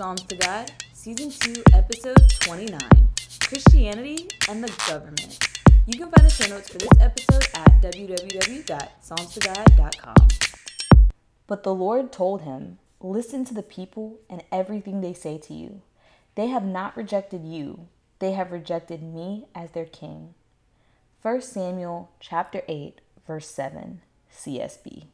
Psalms to God, Season 2, Episode 29 Christianity and the Government. You can find the show notes for this episode at www.psalmstogod.com. But the Lord told him, Listen to the people and everything they say to you. They have not rejected you, they have rejected me as their king. 1 Samuel chapter 8, verse 7, CSB.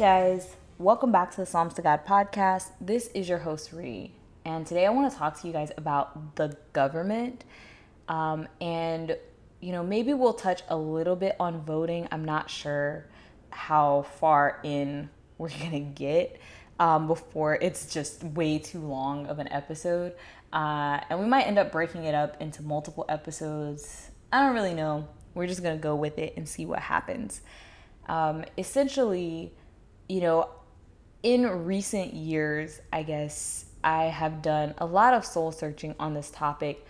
Guys, welcome back to the Psalms to God podcast. This is your host, Ree, and today I want to talk to you guys about the government. Um, and, you know, maybe we'll touch a little bit on voting. I'm not sure how far in we're going to get um, before it's just way too long of an episode. Uh, and we might end up breaking it up into multiple episodes. I don't really know. We're just going to go with it and see what happens. Um, essentially, you know, in recent years, I guess I have done a lot of soul searching on this topic,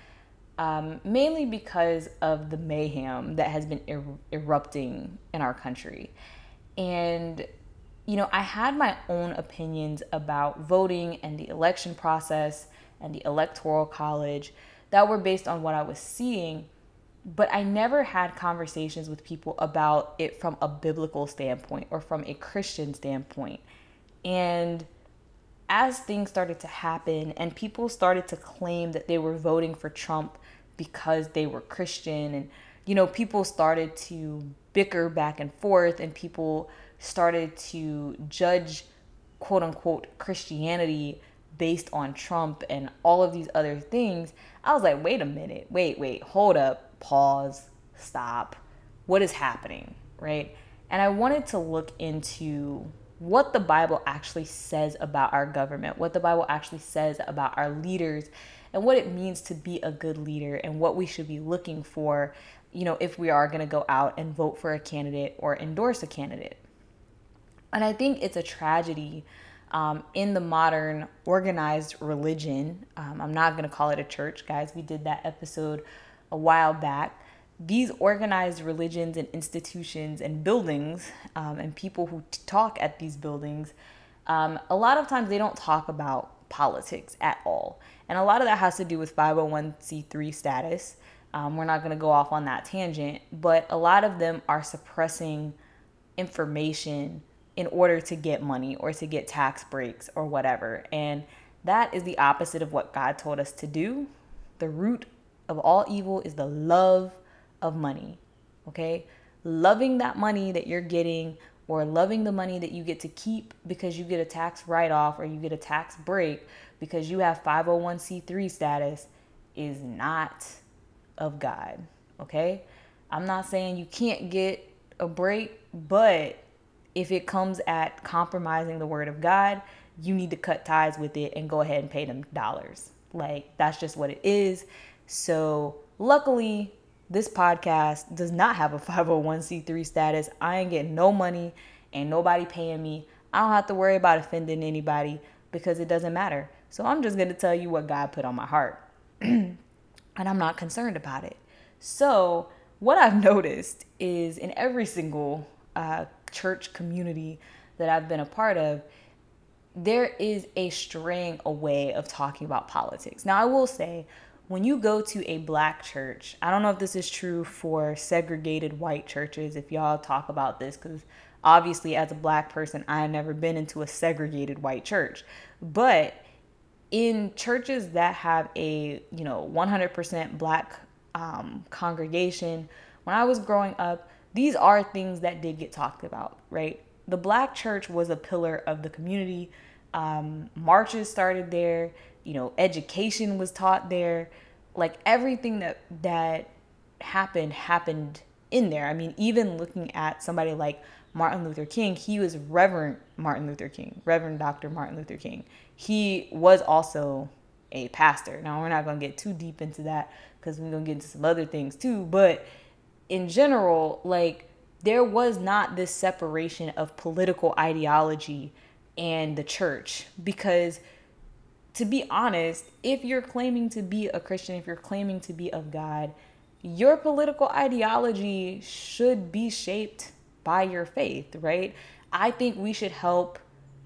um, mainly because of the mayhem that has been er- erupting in our country. And, you know, I had my own opinions about voting and the election process and the electoral college that were based on what I was seeing but I never had conversations with people about it from a biblical standpoint or from a Christian standpoint. And as things started to happen and people started to claim that they were voting for Trump because they were Christian and you know people started to bicker back and forth and people started to judge quote unquote Christianity based on Trump and all of these other things, I was like, wait a minute, wait, wait, hold up pause, stop. What is happening, right? And I wanted to look into what the Bible actually says about our government, what the Bible actually says about our leaders, and what it means to be a good leader and what we should be looking for, you know, if we are going to go out and vote for a candidate or endorse a candidate. And I think it's a tragedy um, in the modern organized religion. Um, I'm not going to call it a church, guys. We did that episode a while back, these organized religions and institutions and buildings um, and people who t- talk at these buildings, um, a lot of times they don't talk about politics at all. And a lot of that has to do with 501c3 status. Um, we're not going to go off on that tangent, but a lot of them are suppressing information in order to get money or to get tax breaks or whatever. And that is the opposite of what God told us to do. The root of all evil is the love of money. Okay? Loving that money that you're getting or loving the money that you get to keep because you get a tax write off or you get a tax break because you have 501c3 status is not of God. Okay? I'm not saying you can't get a break, but if it comes at compromising the word of God, you need to cut ties with it and go ahead and pay them dollars. Like, that's just what it is. So, luckily, this podcast does not have a 501c3 status. I ain't getting no money, and nobody paying me. I don't have to worry about offending anybody because it doesn't matter. So, I'm just going to tell you what God put on my heart. and I'm not concerned about it. So, what I've noticed is in every single uh, church community that I've been a part of, there is a straying away of talking about politics. Now, I will say, when you go to a black church, I don't know if this is true for segregated white churches, if y'all talk about this, because obviously, as a black person, I have never been into a segregated white church. But in churches that have a, you know, 100% black um, congregation, when I was growing up, these are things that did get talked about, right? The black church was a pillar of the community. Um, marches started there you know, education was taught there. Like everything that that happened happened in there. I mean, even looking at somebody like Martin Luther King, he was Reverend Martin Luther King, Reverend Dr. Martin Luther King. He was also a pastor. Now, we're not going to get too deep into that because we're going to get into some other things too. But in general, like, there was not this separation of political ideology and the church because to be honest, if you're claiming to be a Christian, if you're claiming to be of God, your political ideology should be shaped by your faith, right? I think we should help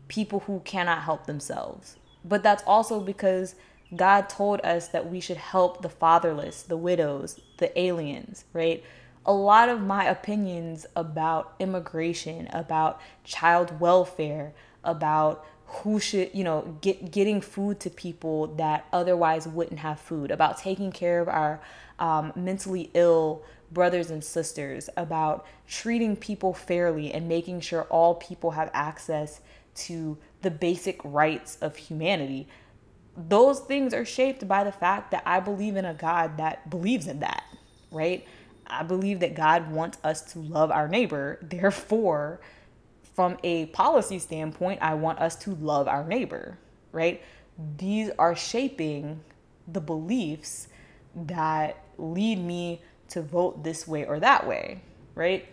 people who cannot help themselves. But that's also because God told us that we should help the fatherless, the widows, the aliens, right? A lot of my opinions about immigration, about child welfare, about who should you know get getting food to people that otherwise wouldn't have food about taking care of our um, mentally ill brothers and sisters about treating people fairly and making sure all people have access to the basic rights of humanity those things are shaped by the fact that I believe in a God that believes in that, right? I believe that God wants us to love our neighbor. Therefore, from a policy standpoint, I want us to love our neighbor, right? These are shaping the beliefs that lead me to vote this way or that way, right?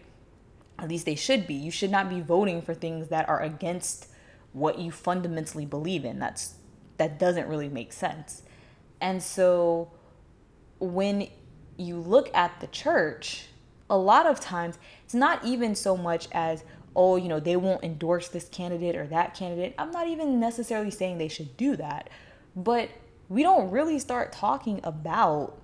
At least they should be. You should not be voting for things that are against what you fundamentally believe in. That's that doesn't really make sense. And so when you look at the church, a lot of times it's not even so much as oh, you know, they won't endorse this candidate or that candidate. I'm not even necessarily saying they should do that. But we don't really start talking about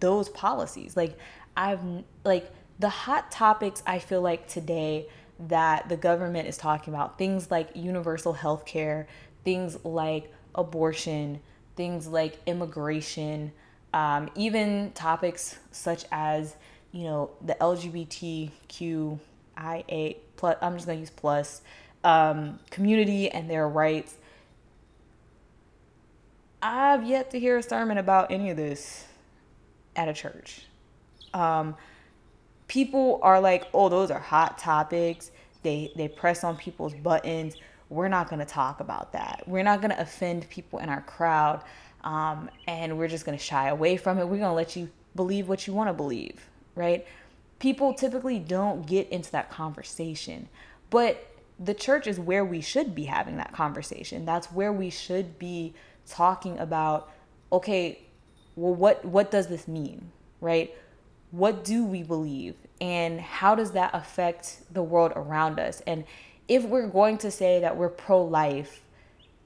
those policies. Like, I've, like, the hot topics I feel like today that the government is talking about, things like universal health care, things like abortion, things like immigration, um, even topics such as, you know, the LGBTQ IA plus I'm just gonna use plus um, community and their rights. I've yet to hear a sermon about any of this at a church. Um, people are like, oh, those are hot topics. They they press on people's buttons. We're not gonna talk about that. We're not gonna offend people in our crowd, um, and we're just gonna shy away from it. We're gonna let you believe what you want to believe, right? People typically don't get into that conversation. But the church is where we should be having that conversation. That's where we should be talking about okay, well what what does this mean? Right? What do we believe? And how does that affect the world around us? And if we're going to say that we're pro-life,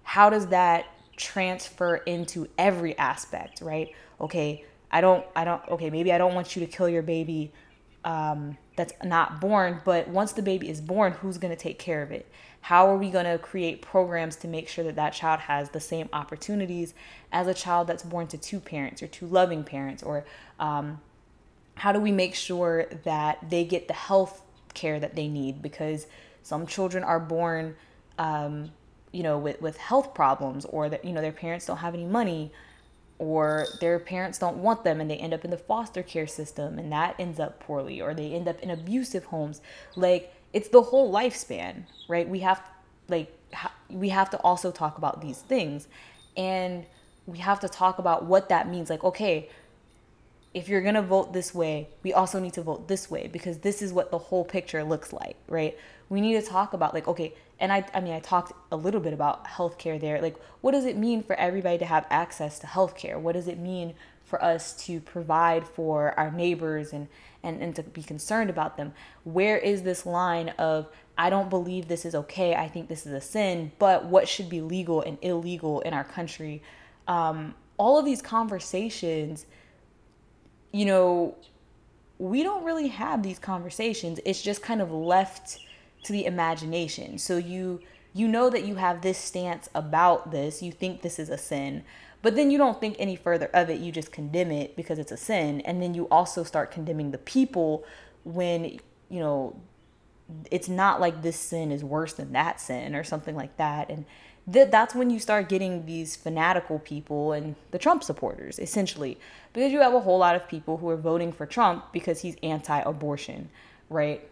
how does that transfer into every aspect, right? Okay, I don't I don't okay, maybe I don't want you to kill your baby um, that's not born, but once the baby is born, who's going to take care of it? How are we going to create programs to make sure that that child has the same opportunities as a child that's born to two parents or two loving parents? Or um, how do we make sure that they get the health care that they need? Because some children are born, um, you know, with, with health problems or that, you know, their parents don't have any money or their parents don't want them and they end up in the foster care system and that ends up poorly or they end up in abusive homes. Like it's the whole lifespan right? We have like ha- we have to also talk about these things and we have to talk about what that means. Like okay if you're going to vote this way we also need to vote this way because this is what the whole picture looks like right? We need to talk about like okay and I, I mean i talked a little bit about healthcare there. Like what does it mean for everybody to have access to healthcare? What does it mean for us to provide for our neighbors and and, and to be concerned about them? Where is this line of i don't believe this is okay. I think this is a sin but what should be legal and illegal in our country? Um, all of these conversations you know we don't really have these conversations. It's just kind of left to the imagination. So you you know that you have this stance about this, you think this is a sin, but then you don't think any further of it. You just condemn it because it's a sin, and then you also start condemning the people when you know it's not like this sin is worse than that sin or something like that and th- that's when you start getting these fanatical people and the Trump supporters, essentially, because you have a whole lot of people who are voting for Trump because he's anti-abortion, right?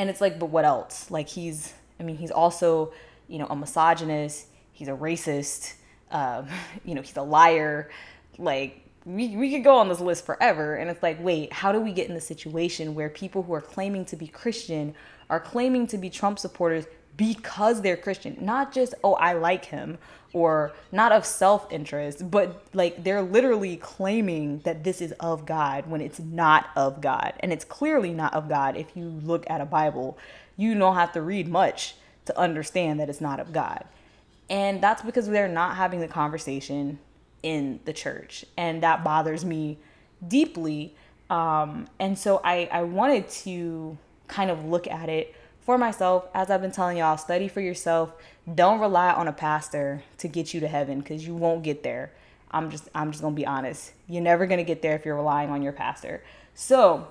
And it's like, but what else? Like he's, I mean, he's also, you know, a misogynist. He's a racist. Um, you know, he's a liar. Like we, we could go on this list forever. And it's like, wait, how do we get in the situation where people who are claiming to be Christian are claiming to be Trump supporters because they're Christian? Not just, oh, I like him or not of self interest, but like they're literally claiming that this is of God when it's not of God. And it's clearly not of God if you look at a Bible. You don't have to read much to understand that it's not of God. And that's because they're not having the conversation in the church. And that bothers me deeply. Um, and so I, I wanted to kind of look at it for myself. As I've been telling y'all, study for yourself. Don't rely on a pastor to get you to heaven because you won't get there. I'm just I'm just gonna be honest. You're never gonna get there if you're relying on your pastor. So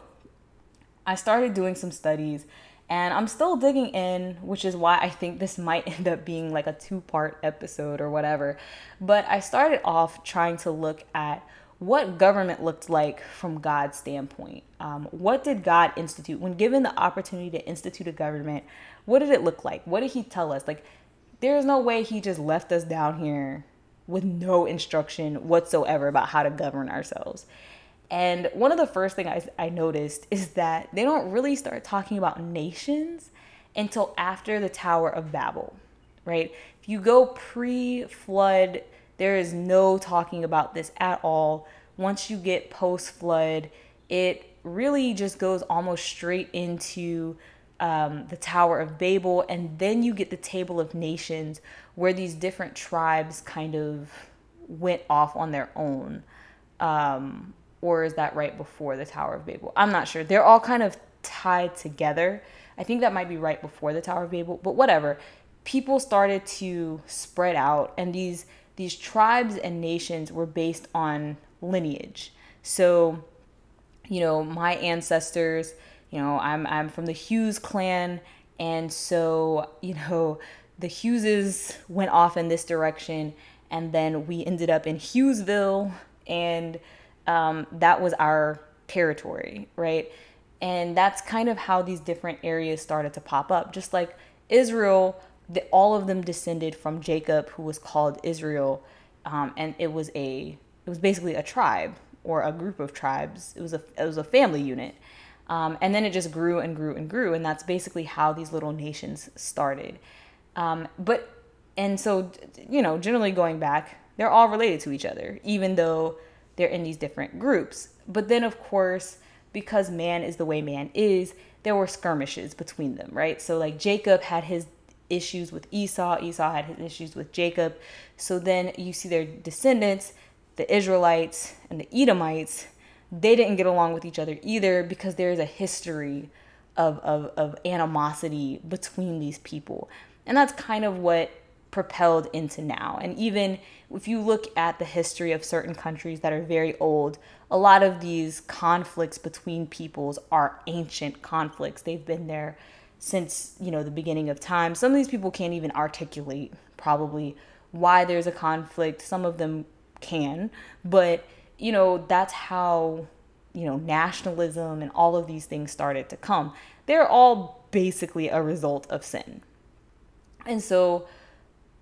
I started doing some studies and I'm still digging in, which is why I think this might end up being like a two part episode or whatever. But I started off trying to look at what government looked like from God's standpoint. Um, what did God institute? When given the opportunity to institute a government, what did it look like? What did He tell us? Like, there's no way He just left us down here with no instruction whatsoever about how to govern ourselves. And one of the first things I, I noticed is that they don't really start talking about nations until after the Tower of Babel, right? If you go pre flood, there is no talking about this at all. Once you get post flood, it really just goes almost straight into um, the Tower of Babel, and then you get the Table of Nations, where these different tribes kind of went off on their own. Um, or is that right before the Tower of Babel? I'm not sure. They're all kind of tied together. I think that might be right before the Tower of Babel, but whatever. People started to spread out and these these tribes and nations were based on lineage. So, you know, my ancestors, you know, I'm I'm from the Hughes clan and so, you know, the Hugheses went off in this direction and then we ended up in Hughesville and um, that was our territory, right? And that's kind of how these different areas started to pop up. Just like Israel, the, all of them descended from Jacob, who was called Israel, um, and it was a it was basically a tribe or a group of tribes. It was a it was a family unit, um, and then it just grew and grew and grew, and that's basically how these little nations started. Um, but and so you know, generally going back, they're all related to each other, even though they're in these different groups. But then, of course, because man is the way man is, there were skirmishes between them, right? So, like Jacob had his issues with Esau, Esau had his issues with Jacob. So then you see their descendants, the Israelites and the Edomites, they didn't get along with each other either because there's a history of, of, of animosity between these people. And that's kind of what propelled into now. And even if you look at the history of certain countries that are very old, a lot of these conflicts between peoples are ancient conflicts. They've been there since, you know, the beginning of time. Some of these people can't even articulate probably why there's a conflict. Some of them can, but you know, that's how, you know, nationalism and all of these things started to come. They're all basically a result of sin. And so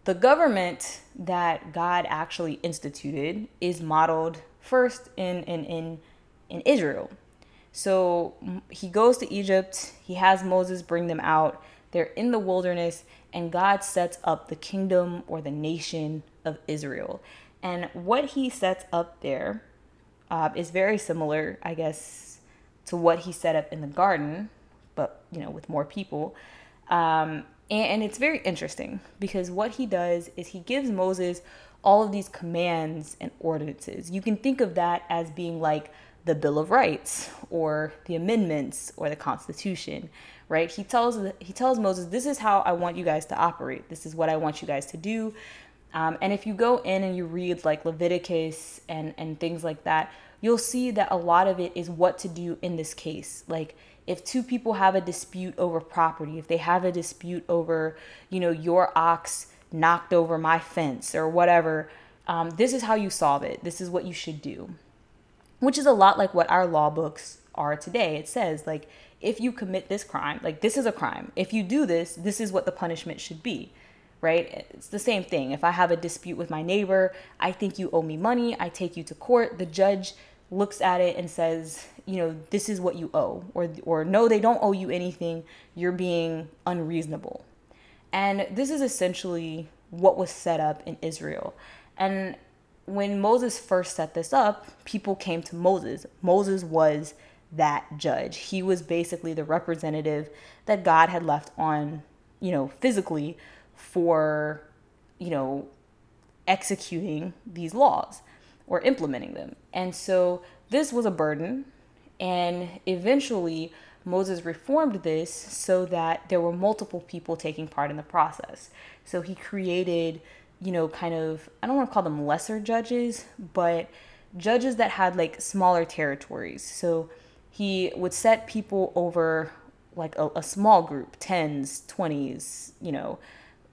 the government that God actually instituted is modeled first in, in, in, in Israel. So he goes to Egypt, he has Moses bring them out. They're in the wilderness, and God sets up the kingdom or the nation of Israel. And what he sets up there uh, is very similar, I guess, to what he set up in the garden, but you know, with more people. Um, and it's very interesting because what he does is he gives Moses all of these commands and ordinances. You can think of that as being like the Bill of Rights or the amendments or the Constitution, right? He tells he tells Moses, "This is how I want you guys to operate. This is what I want you guys to do." Um, and if you go in and you read like Leviticus and and things like that, you'll see that a lot of it is what to do in this case. Like if two people have a dispute over property, if they have a dispute over, you know, your ox knocked over my fence or whatever, um, this is how you solve it. This is what you should do. Which is a lot like what our law books are today. It says, like, if you commit this crime, like, this is a crime. If you do this, this is what the punishment should be, right? It's the same thing. If I have a dispute with my neighbor, I think you owe me money, I take you to court, the judge looks at it and says, you know, this is what you owe, or, or no, they don't owe you anything, you're being unreasonable. And this is essentially what was set up in Israel. And when Moses first set this up, people came to Moses. Moses was that judge. He was basically the representative that God had left on, you know, physically for, you know, executing these laws or implementing them. And so this was a burden. And eventually, Moses reformed this so that there were multiple people taking part in the process. So he created, you know, kind of, I don't want to call them lesser judges, but judges that had like smaller territories. So he would set people over like a, a small group, tens, 20s, you know,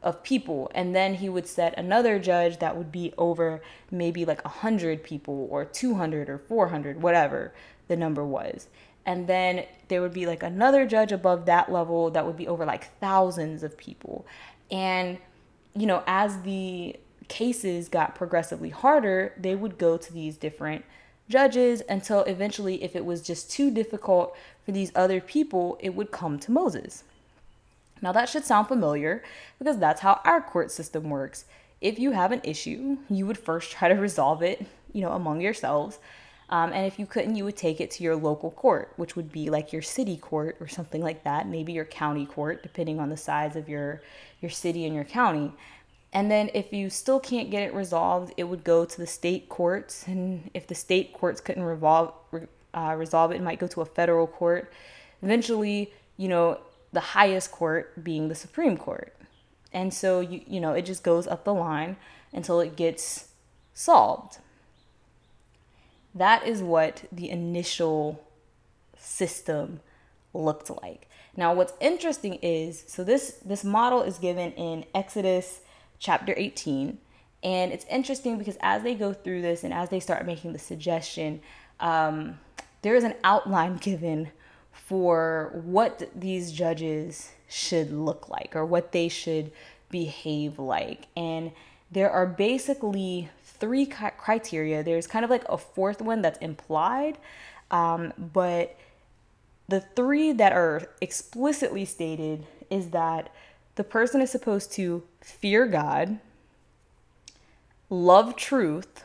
of people. And then he would set another judge that would be over maybe like 100 people or 200 or 400, whatever the number was and then there would be like another judge above that level that would be over like thousands of people and you know as the cases got progressively harder they would go to these different judges until eventually if it was just too difficult for these other people it would come to moses. Now that should sound familiar because that's how our court system works. If you have an issue you would first try to resolve it you know among yourselves um, and if you couldn't, you would take it to your local court, which would be like your city court or something like that, maybe your county court, depending on the size of your, your city and your county. And then if you still can't get it resolved, it would go to the state courts. And if the state courts couldn't revolve, uh, resolve it, it might go to a federal court. Eventually, you know, the highest court being the Supreme Court. And so, you, you know, it just goes up the line until it gets solved. That is what the initial system looked like. Now what's interesting is so this this model is given in Exodus chapter 18 and it's interesting because as they go through this and as they start making the suggestion um, there is an outline given for what these judges should look like or what they should behave like and there are basically three criteria. There's kind of like a fourth one that's implied, um, but the three that are explicitly stated is that the person is supposed to fear God, love truth,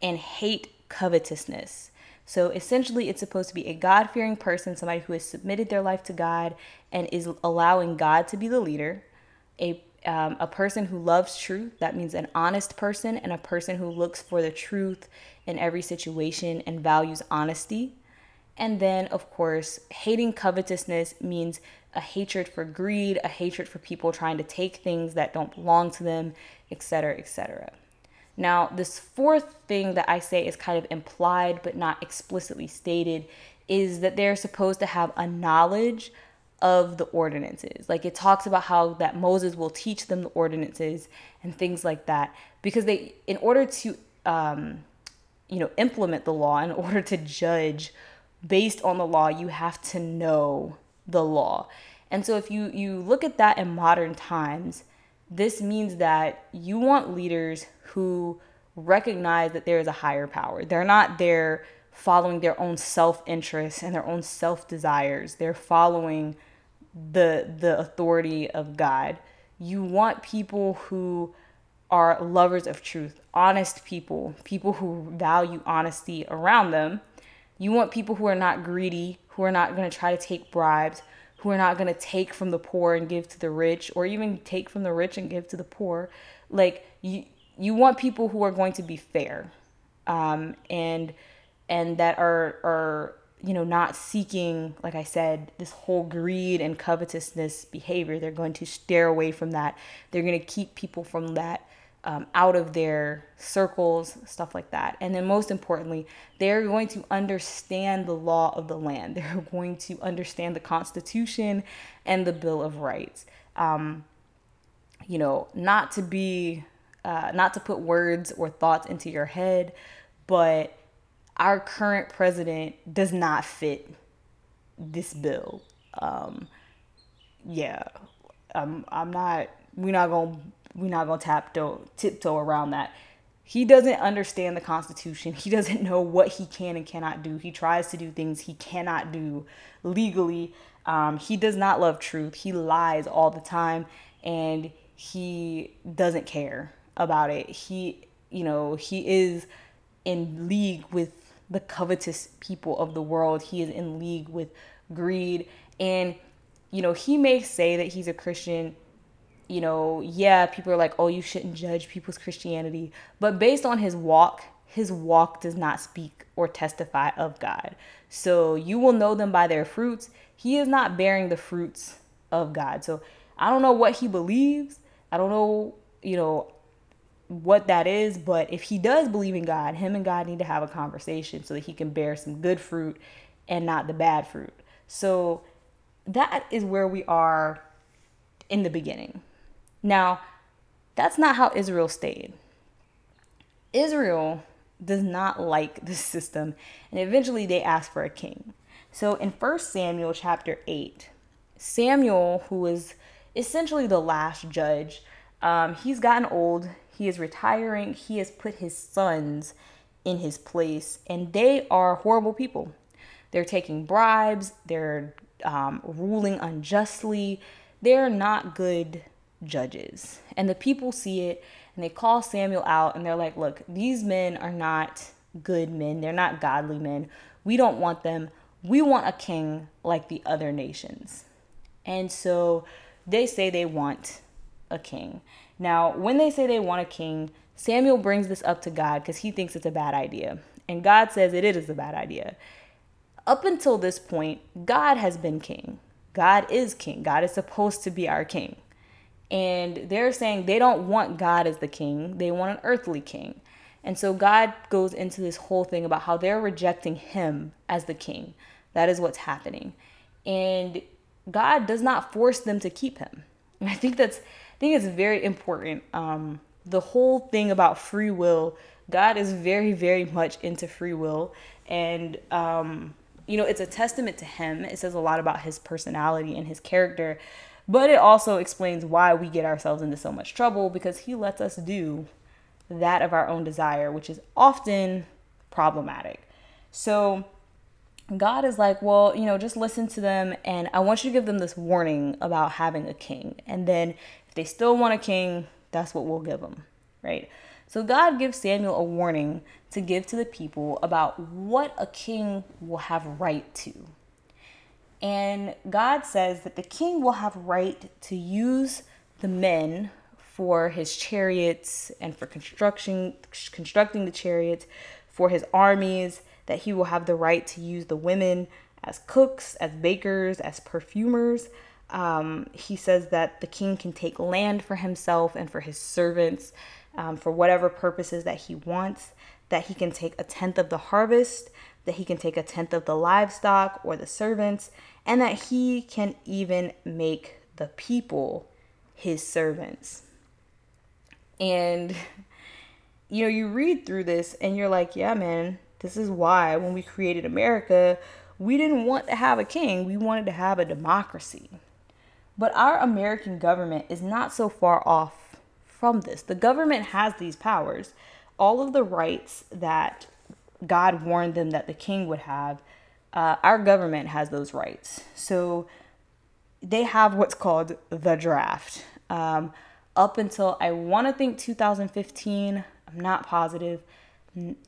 and hate covetousness. So essentially, it's supposed to be a God fearing person, somebody who has submitted their life to God and is allowing God to be the leader, a um, a person who loves truth, that means an honest person, and a person who looks for the truth in every situation and values honesty. And then, of course, hating covetousness means a hatred for greed, a hatred for people trying to take things that don't belong to them, etc., etc. Now, this fourth thing that I say is kind of implied but not explicitly stated is that they're supposed to have a knowledge of the ordinances. Like it talks about how that Moses will teach them the ordinances and things like that because they in order to um you know implement the law in order to judge based on the law you have to know the law. And so if you you look at that in modern times this means that you want leaders who recognize that there is a higher power. They're not there following their own self-interest and their own self-desires. They're following the the authority of God. You want people who are lovers of truth, honest people, people who value honesty around them. You want people who are not greedy, who are not going to try to take bribes, who are not going to take from the poor and give to the rich or even take from the rich and give to the poor. Like you you want people who are going to be fair. Um, and and that are are you know, not seeking, like I said, this whole greed and covetousness behavior. They're going to steer away from that. They're going to keep people from that um, out of their circles, stuff like that. And then, most importantly, they're going to understand the law of the land. They're going to understand the Constitution and the Bill of Rights. Um, you know, not to be, uh, not to put words or thoughts into your head, but our current president does not fit this bill. Um, yeah, I'm, I'm not, we're not gonna, we're not gonna tap tiptoe around that. He doesn't understand the Constitution. He doesn't know what he can and cannot do. He tries to do things he cannot do legally. Um, he does not love truth. He lies all the time and he doesn't care about it. He, you know, he is in league with the covetous people of the world. He is in league with greed. And, you know, he may say that he's a Christian you know, yeah, people are like, oh, you shouldn't judge people's Christianity. But based on his walk, his walk does not speak or testify of God. So you will know them by their fruits. He is not bearing the fruits of God. So I don't know what he believes. I don't know, you know, what that is. But if he does believe in God, him and God need to have a conversation so that he can bear some good fruit and not the bad fruit. So that is where we are in the beginning. Now, that's not how Israel stayed. Israel does not like this system, and eventually they ask for a king. So in 1 Samuel chapter 8, Samuel, who is essentially the last judge, um, he's gotten old, he is retiring, he has put his sons in his place, and they are horrible people. They're taking bribes, they're um, ruling unjustly, they're not good judges. And the people see it and they call Samuel out and they're like, look, these men are not good men. They're not godly men. We don't want them. We want a king like the other nations. And so they say they want a king. Now, when they say they want a king, Samuel brings this up to God because he thinks it's a bad idea. And God says it is a bad idea. Up until this point, God has been king. God is king. God is supposed to be our king. And they're saying they don't want God as the king, they want an earthly king. And so God goes into this whole thing about how they're rejecting him as the king. That is what's happening. And God does not force them to keep him. And I think that's think it's very important. Um, the whole thing about free will, God is very, very much into free will. And um, you know, it's a testament to him. It says a lot about his personality and his character. But it also explains why we get ourselves into so much trouble because he lets us do that of our own desire, which is often problematic. So God is like, well, you know, just listen to them and I want you to give them this warning about having a king. And then if they still want a king, that's what we'll give them, right? So God gives Samuel a warning to give to the people about what a king will have right to, and God says that the king will have right to use the men for his chariots and for construction constructing the chariots for his armies that he will have the right to use the women as cooks as bakers as perfumers um, he says that the king can take land for himself and for his servants um, for whatever purposes that he wants that he can take a tenth of the harvest that he can take a tenth of the livestock or the servants and that he can even make the people his servants. And you know, you read through this and you're like, yeah, man, this is why when we created America, we didn't want to have a king, we wanted to have a democracy. But our American government is not so far off from this. The government has these powers. All of the rights that God warned them that the king would have, uh, our government has those rights. So they have what's called the draft. Um, up until I want to think 2015, I'm not positive.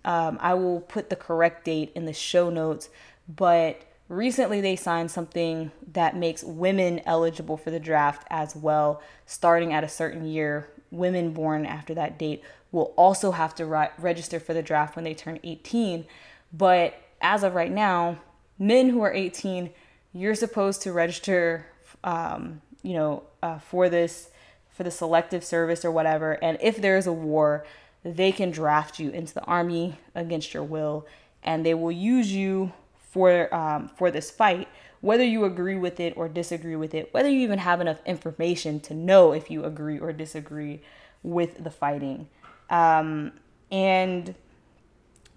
Um, I will put the correct date in the show notes, but recently they signed something that makes women eligible for the draft as well, starting at a certain year. Women born after that date will also have to re- register for the draft when they turn 18. But as of right now, men who are 18, you're supposed to register, um, you know, uh, for this, for the selective service or whatever. And if there is a war, they can draft you into the army against your will, and they will use you for um, for this fight, whether you agree with it or disagree with it, whether you even have enough information to know if you agree or disagree with the fighting, um, and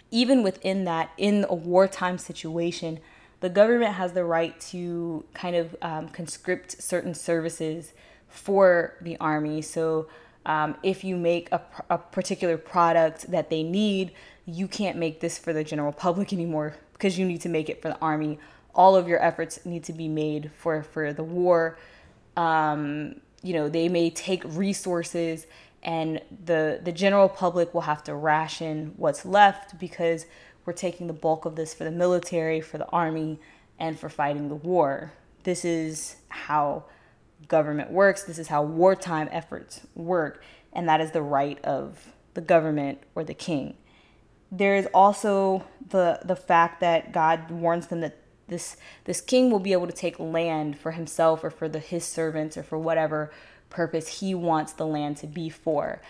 even within that, in a wartime situation, the government has the right to kind of um, conscript certain services for the army. So um, if you make a, a particular product that they need, you can't make this for the general public anymore because you need to make it for the army. All of your efforts need to be made for for the war. Um, you know, they may take resources and the the general public will have to ration what's left because we're taking the bulk of this for the military, for the army, and for fighting the war. This is how government works. This is how wartime efforts work, and that is the right of the government or the king. There is also the the fact that God warns them that this this king will be able to take land for himself or for the his servants or for whatever purpose he wants the land to be for.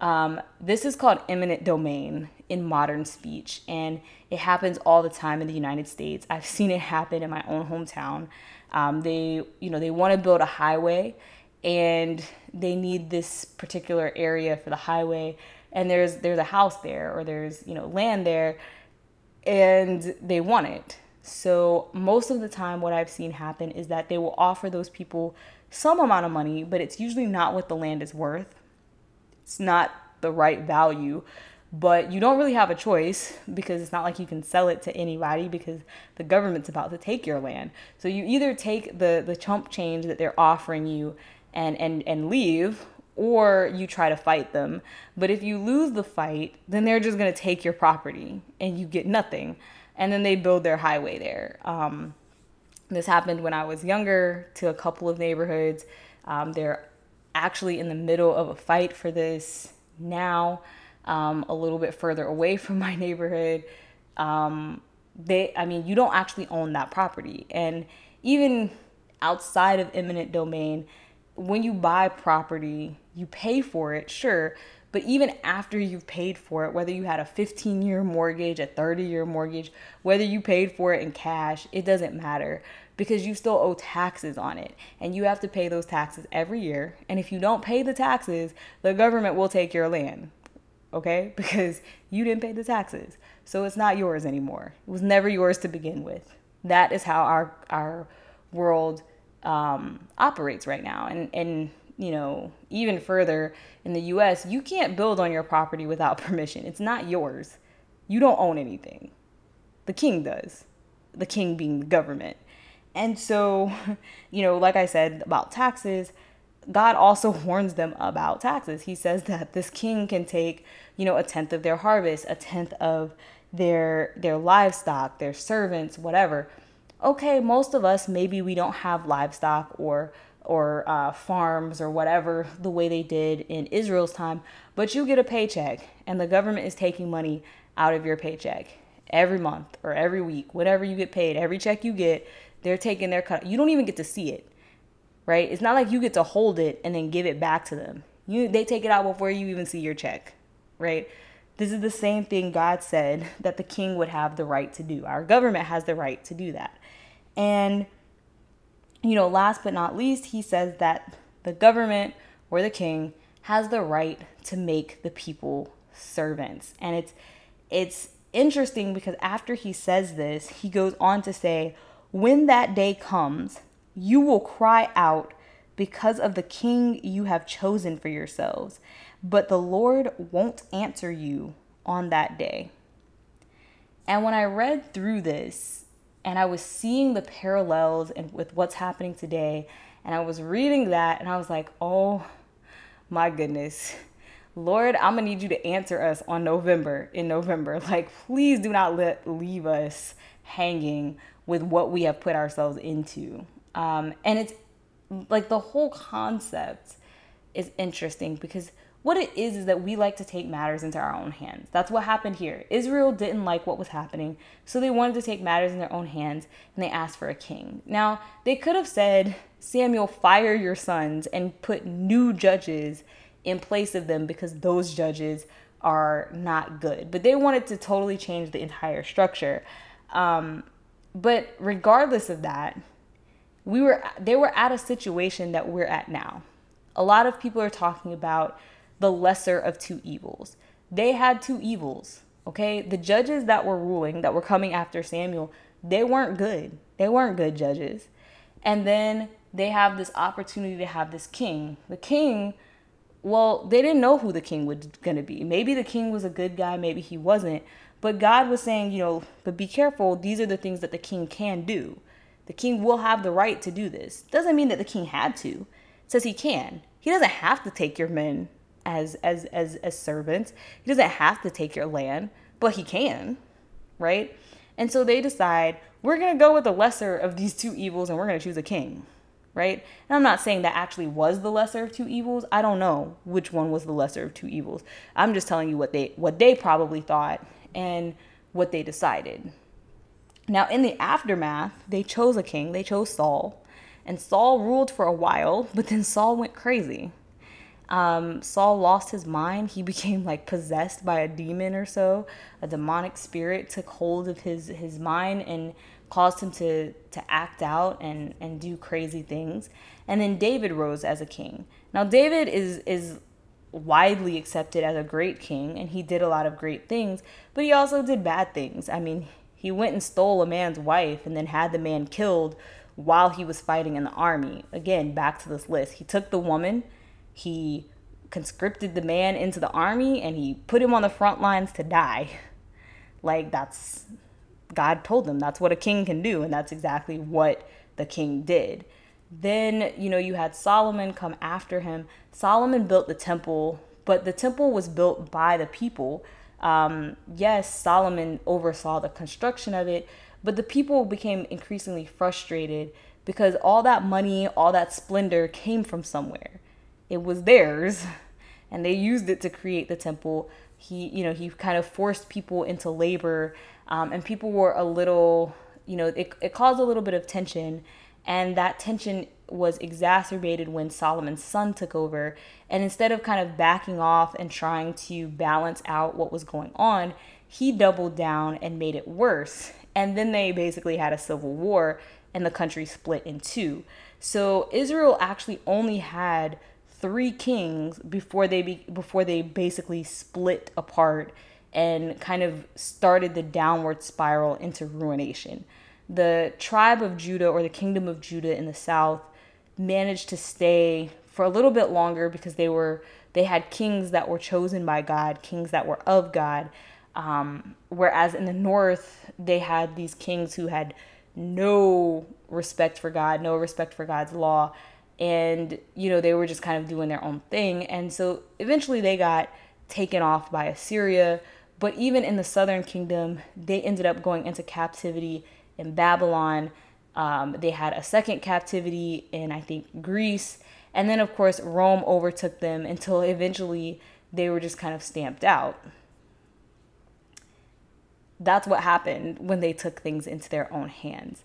Um, this is called eminent domain in modern speech, and it happens all the time in the United States. I've seen it happen in my own hometown. Um, they, you know, they want to build a highway, and they need this particular area for the highway, and there's there's a house there or there's you know land there, and they want it. So most of the time, what I've seen happen is that they will offer those people some amount of money, but it's usually not what the land is worth. It's not the right value, but you don't really have a choice because it's not like you can sell it to anybody because the government's about to take your land. So you either take the the chump change that they're offering you and and and leave or you try to fight them. But if you lose the fight, then they're just going to take your property and you get nothing. And then they build their highway there. Um, this happened when I was younger to a couple of neighborhoods. Um, they're actually in the middle of a fight for this now, um, a little bit further away from my neighborhood. Um, they, I mean, you don't actually own that property. And even outside of eminent domain, when you buy property, you pay for it, sure. But even after you've paid for it, whether you had a 15 year mortgage, a 30 year mortgage, whether you paid for it in cash, it doesn't matter because you still owe taxes on it and you have to pay those taxes every year. And if you don't pay the taxes, the government will take your land, okay? Because you didn't pay the taxes. So it's not yours anymore. It was never yours to begin with. That is how our, our world um, operates right now. And, and, you know, even further in the US, you can't build on your property without permission. It's not yours. You don't own anything. The king does. The king being the government. And so, you know, like I said about taxes, God also warns them about taxes. He says that this king can take, you know, a tenth of their harvest, a tenth of their their livestock, their servants, whatever. Okay, most of us maybe we don't have livestock or or uh, farms or whatever the way they did in Israel's time, but you get a paycheck and the government is taking money out of your paycheck every month or every week, whatever you get paid, every check you get, they're taking their cut. You don't even get to see it, right? It's not like you get to hold it and then give it back to them. You they take it out before you even see your check, right? This is the same thing God said that the king would have the right to do. Our government has the right to do that. And you know, last but not least, he says that the government or the king has the right to make the people servants. And it's it's interesting because after he says this, he goes on to say, when that day comes, you will cry out because of the king you have chosen for yourselves, but the Lord won't answer you on that day. And when I read through this and I was seeing the parallels and with what's happening today, and I was reading that and I was like, oh my goodness. Lord, I'm gonna need you to answer us on November, in November. Like, please do not let leave us hanging with what we have put ourselves into. Um, and it's like the whole concept is interesting because what it is is that we like to take matters into our own hands. That's what happened here. Israel didn't like what was happening, so they wanted to take matters in their own hands and they asked for a king. Now, they could have said, Samuel, fire your sons and put new judges in place of them because those judges are not good. But they wanted to totally change the entire structure. Um, but regardless of that, we were they were at a situation that we're at now. A lot of people are talking about the lesser of two evils. They had two evils, okay? The judges that were ruling, that were coming after Samuel, they weren't good. They weren't good judges. And then they have this opportunity to have this king. The king, well, they didn't know who the king was going to be. Maybe the king was a good guy, maybe he wasn't. But God was saying, you know, but be careful. These are the things that the king can do. The king will have the right to do this. Doesn't mean that the king had to. It says he can. He doesn't have to take your men as as as a servant. He doesn't have to take your land, but he can, right? And so they decide we're going to go with the lesser of these two evils and we're going to choose a king, right? And I'm not saying that actually was the lesser of two evils. I don't know which one was the lesser of two evils. I'm just telling you what they what they probably thought and what they decided. Now, in the aftermath, they chose a king. They chose Saul. And Saul ruled for a while, but then Saul went crazy. Um, Saul lost his mind. He became like possessed by a demon or so. A demonic spirit took hold of his, his mind and caused him to, to act out and, and do crazy things. And then David rose as a king. Now, David is, is widely accepted as a great king and he did a lot of great things, but he also did bad things. I mean, he went and stole a man's wife and then had the man killed while he was fighting in the army. Again, back to this list. He took the woman, he conscripted the man into the army, and he put him on the front lines to die. Like, that's God told him that's what a king can do, and that's exactly what the king did. Then, you know, you had Solomon come after him. Solomon built the temple, but the temple was built by the people. Um, yes, Solomon oversaw the construction of it, but the people became increasingly frustrated because all that money, all that splendor came from somewhere. It was theirs, and they used it to create the temple. He, you know, he kind of forced people into labor, um, and people were a little, you know, it, it caused a little bit of tension, and that tension was exacerbated when Solomon's son took over. And instead of kind of backing off and trying to balance out what was going on, he doubled down and made it worse. And then they basically had a civil war and the country split in two. So Israel actually only had three kings before they be, before they basically split apart and kind of started the downward spiral into ruination. The tribe of Judah or the kingdom of Judah in the south managed to stay for a little bit longer because they were they had kings that were chosen by God, kings that were of God. Um, whereas in the north, they had these kings who had no respect for God, no respect for God's law, and you know they were just kind of doing their own thing. And so eventually they got taken off by Assyria. But even in the southern kingdom, they ended up going into captivity in Babylon. Um, they had a second captivity in, I think, Greece. And then, of course, Rome overtook them until eventually they were just kind of stamped out. That's what happened when they took things into their own hands.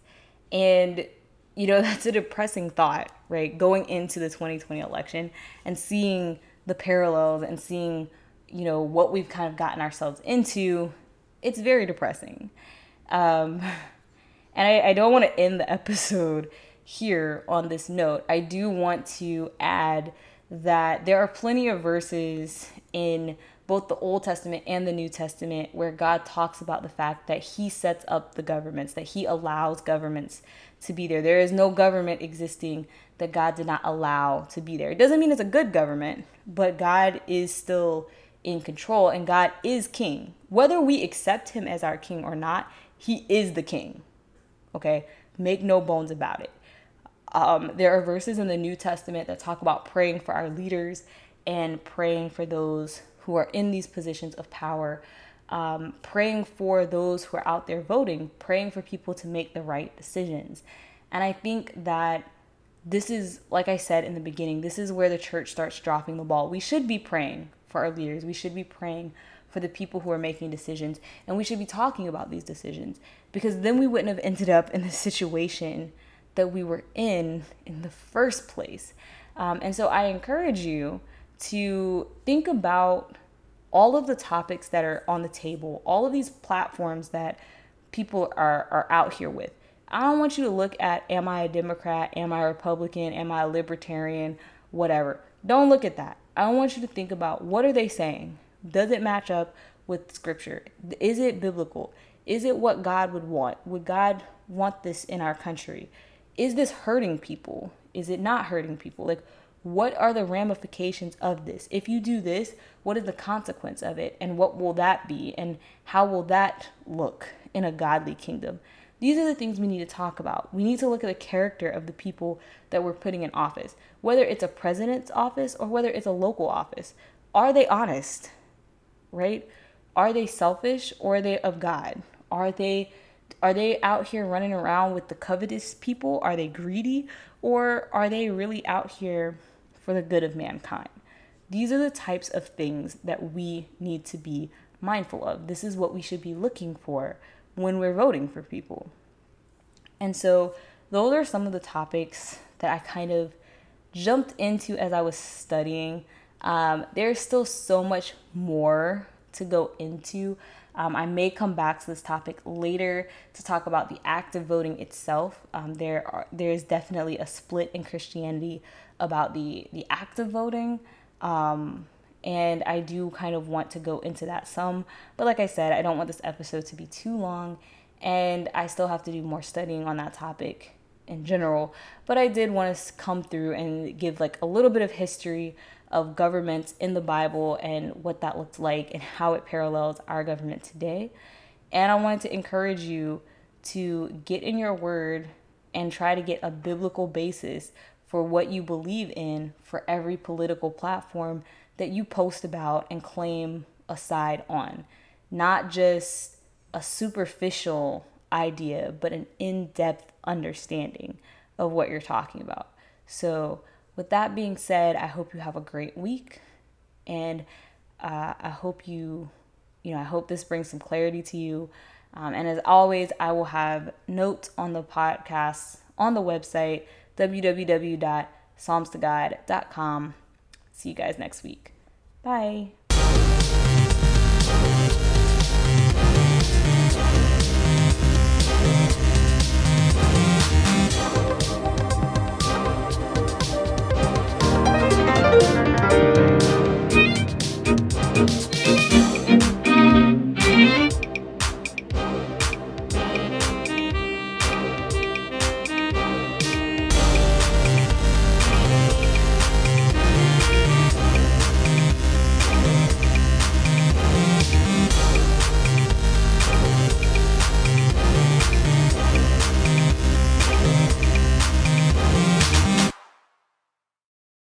And, you know, that's a depressing thought, right? Going into the 2020 election and seeing the parallels and seeing, you know, what we've kind of gotten ourselves into, it's very depressing. Um, And I, I don't want to end the episode here on this note. I do want to add that there are plenty of verses in both the Old Testament and the New Testament where God talks about the fact that He sets up the governments, that He allows governments to be there. There is no government existing that God did not allow to be there. It doesn't mean it's a good government, but God is still in control and God is king. Whether we accept Him as our king or not, He is the king. Okay, make no bones about it. Um, there are verses in the New Testament that talk about praying for our leaders and praying for those who are in these positions of power, um, praying for those who are out there voting, praying for people to make the right decisions. And I think that this is, like I said in the beginning, this is where the church starts dropping the ball. We should be praying for our leaders, we should be praying for the people who are making decisions. And we should be talking about these decisions because then we wouldn't have ended up in the situation that we were in in the first place. Um, and so I encourage you to think about all of the topics that are on the table, all of these platforms that people are, are out here with. I don't want you to look at am I a Democrat, am I a Republican, am I a libertarian, whatever. Don't look at that. I want you to think about what are they saying? Does it match up with scripture? Is it biblical? Is it what God would want? Would God want this in our country? Is this hurting people? Is it not hurting people? Like what are the ramifications of this? If you do this, what is the consequence of it? And what will that be? And how will that look in a godly kingdom? These are the things we need to talk about. We need to look at the character of the people that we're putting in office, whether it's a president's office or whether it's a local office. Are they honest? Right? Are they selfish or are they of God? Are they are they out here running around with the covetous people? Are they greedy or are they really out here for the good of mankind? These are the types of things that we need to be mindful of. This is what we should be looking for when we're voting for people. And so, those are some of the topics that I kind of jumped into as I was studying. Um, there's still so much more to go into. Um, I may come back to this topic later to talk about the act of voting itself. Um, there are there is definitely a split in Christianity about the the act of voting. Um, and I do kind of want to go into that some. But like I said, I don't want this episode to be too long, and I still have to do more studying on that topic in general. But I did want to come through and give like a little bit of history of governments in the Bible and what that looked like and how it parallels our government today. And I wanted to encourage you to get in your word and try to get a biblical basis for what you believe in for every political platform that you post about and claim a side on. Not just a superficial idea, but an in depth understanding of what you're talking about. So, with that being said, I hope you have a great week and uh, I hope you, you know, I hope this brings some clarity to you. Um, and as always, I will have notes on the podcast on the website www.psalmstogod.com. See you guys next week. Bye.